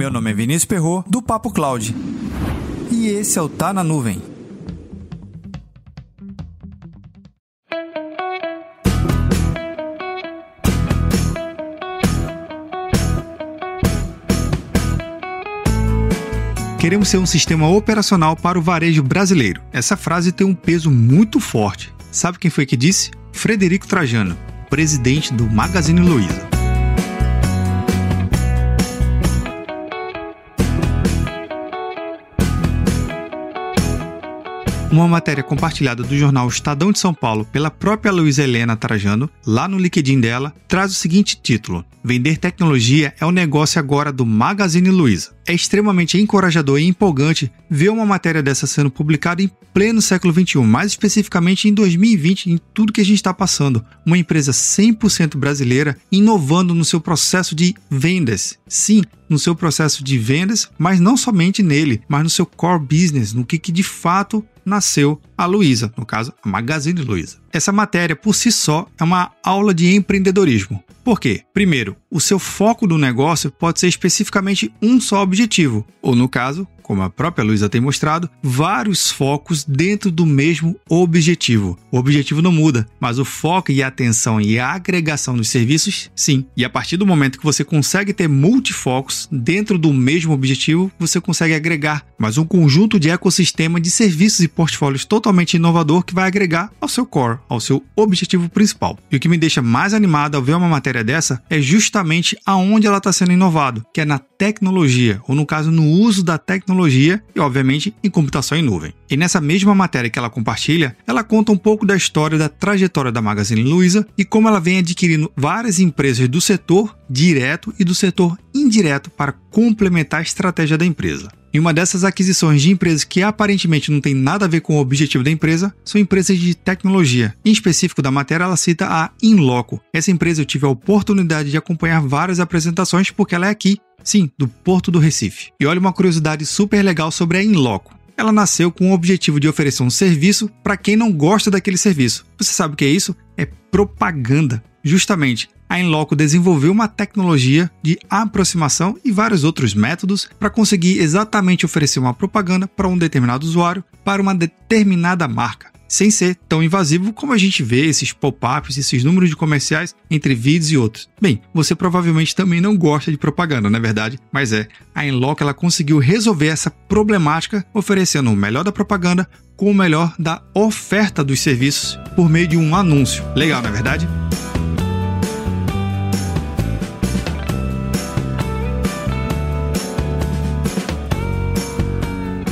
Meu nome é Vinícius Perro do Papo Cloud. E esse é o Tá na Nuvem. Queremos ser um sistema operacional para o varejo brasileiro. Essa frase tem um peso muito forte. Sabe quem foi que disse? Frederico Trajano, presidente do Magazine Luiza. Uma matéria compartilhada do jornal Estadão de São Paulo pela própria Luísa Helena Trajano, lá no LinkedIn dela, traz o seguinte título: Vender tecnologia é o negócio agora do Magazine Luiza. É extremamente encorajador e empolgante ver uma matéria dessa sendo publicada em pleno século XXI, mais especificamente em 2020, em tudo que a gente está passando. Uma empresa 100% brasileira inovando no seu processo de vendas. Sim, no seu processo de vendas, mas não somente nele, mas no seu core business, no que, que de fato nasceu a Luiza, no caso, a Magazine Luiza. Essa matéria, por si só, é uma aula de empreendedorismo. Por quê? Primeiro, o seu foco do negócio pode ser especificamente um só objetivo, ou no caso, como a própria Luísa tem mostrado, vários focos dentro do mesmo objetivo. O objetivo não muda, mas o foco e a atenção e a agregação dos serviços, sim. E a partir do momento que você consegue ter multifocos dentro do mesmo objetivo, você consegue agregar mais um conjunto de ecossistema de serviços e portfólios totalmente inovador que vai agregar ao seu core, ao seu objetivo principal. E o que me deixa mais animado ao ver uma matéria dessa é justamente aonde ela está sendo inovado, que é na tecnologia, ou no caso no uso da tecnologia e, obviamente, em computação em nuvem. E nessa mesma matéria que ela compartilha, ela conta um pouco da história da trajetória da Magazine Luiza e como ela vem adquirindo várias empresas do setor direto e do setor indireto para complementar a estratégia da empresa. E uma dessas aquisições de empresas que aparentemente não tem nada a ver com o objetivo da empresa são empresas de tecnologia. Em específico da matéria, ela cita a Inloco. Essa empresa eu tive a oportunidade de acompanhar várias apresentações porque ela é aqui, sim, do Porto do Recife. E olha uma curiosidade super legal sobre a Inloco. Ela nasceu com o objetivo de oferecer um serviço para quem não gosta daquele serviço. Você sabe o que é isso? É propaganda. Justamente, a Inloco desenvolveu uma tecnologia de aproximação e vários outros métodos para conseguir exatamente oferecer uma propaganda para um determinado usuário para uma determinada marca, sem ser tão invasivo como a gente vê esses pop-ups, esses números de comerciais entre vídeos e outros. Bem, você provavelmente também não gosta de propaganda, não é verdade? Mas é, a Inloco ela conseguiu resolver essa problemática oferecendo o melhor da propaganda com o melhor da oferta dos serviços por meio de um anúncio. Legal, não é verdade?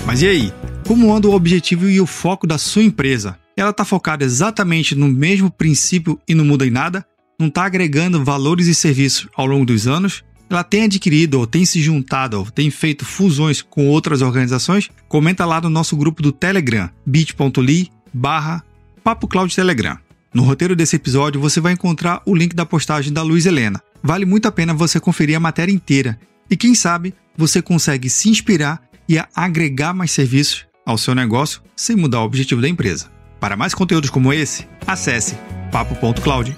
Mas e aí? Como anda o objetivo e o foco da sua empresa? Ela está focada exatamente no mesmo princípio e não muda em nada? Não está agregando valores e serviços ao longo dos anos? Ela tem adquirido ou tem se juntado ou tem feito fusões com outras organizações? Comenta lá no nosso grupo do Telegram, bit.ly barra Papo Cloud Telegram. No roteiro desse episódio você vai encontrar o link da postagem da Luiz Helena. Vale muito a pena você conferir a matéria inteira. E quem sabe você consegue se inspirar e a agregar mais serviços ao seu negócio sem mudar o objetivo da empresa. Para mais conteúdos como esse, acesse papo.cloud.